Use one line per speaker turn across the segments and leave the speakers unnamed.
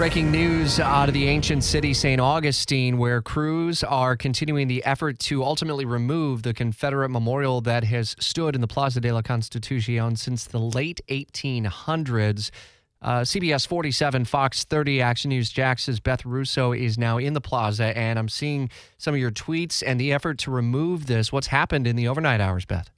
Breaking news out of the ancient city, St. Augustine, where crews are continuing the effort to ultimately remove the Confederate memorial that has stood in the Plaza de la Constitucion since the late 1800s. Uh, CBS 47, Fox 30, Action News Jax's Beth Russo is now in the plaza, and I'm seeing some of your tweets and the effort to remove this. What's happened in the overnight hours, Beth?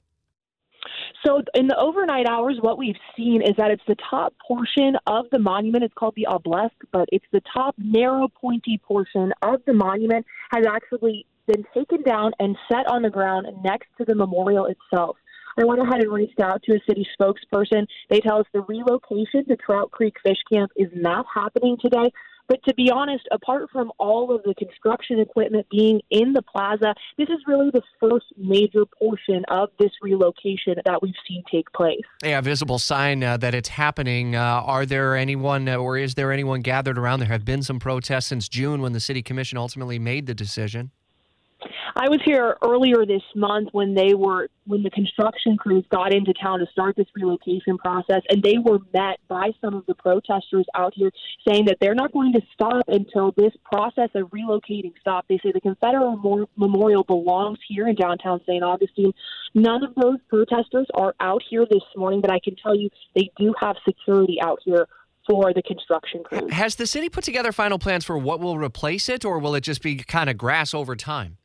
In the overnight hours, what we've seen is that it's the top portion of the monument. It's called the obelisk, but it's the top narrow, pointy portion of the monument has actually been taken down and set on the ground next to the memorial itself. I went ahead and reached out to a city spokesperson. They tell us the relocation to Trout Creek Fish Camp is not happening today. But to be honest, apart from all of the construction equipment being in the plaza, this is really the first major portion of this relocation that we've seen take place.
Yeah, visible sign uh, that it's happening. Uh, are there anyone, uh, or is there anyone gathered around? There have been some protests since June when the city commission ultimately made the decision.
I was here earlier this month when they were when the construction crews got into town to start this relocation process, and they were met by some of the protesters out here saying that they're not going to stop until this process of relocating stops. They say the Confederate Memorial belongs here in downtown St. Augustine. None of those protesters are out here this morning, but I can tell you they do have security out here for the construction crews.
Has the city put together final plans for what will replace it, or will it just be kind of grass over time?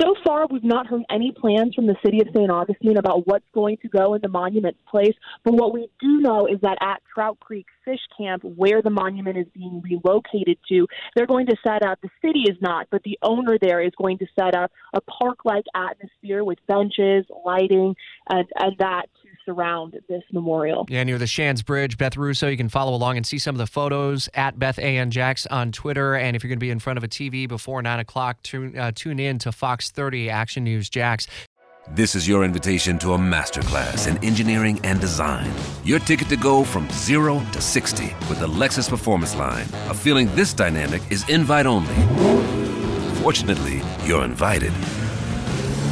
So far, we've not heard any plans from the city of St. Augustine about what's going to go in the monument's place. But what we do know is that at Trout Creek Fish Camp, where the monument is being relocated to, they're going to set up, the city is not, but the owner there is going to set up a park like atmosphere with benches, lighting, and, and that surround this memorial.
Yeah, near the Shands Bridge, Beth Russo. You can follow along and see some of the photos at Beth A. N. Jax on Twitter. And if you're going to be in front of a TV before 9 o'clock, tune, uh, tune in to Fox 30 Action News Jax.
This is your invitation to a masterclass in engineering and design. Your ticket to go from zero to 60 with the Lexus Performance Line. A feeling this dynamic is invite only. Fortunately, you're invited.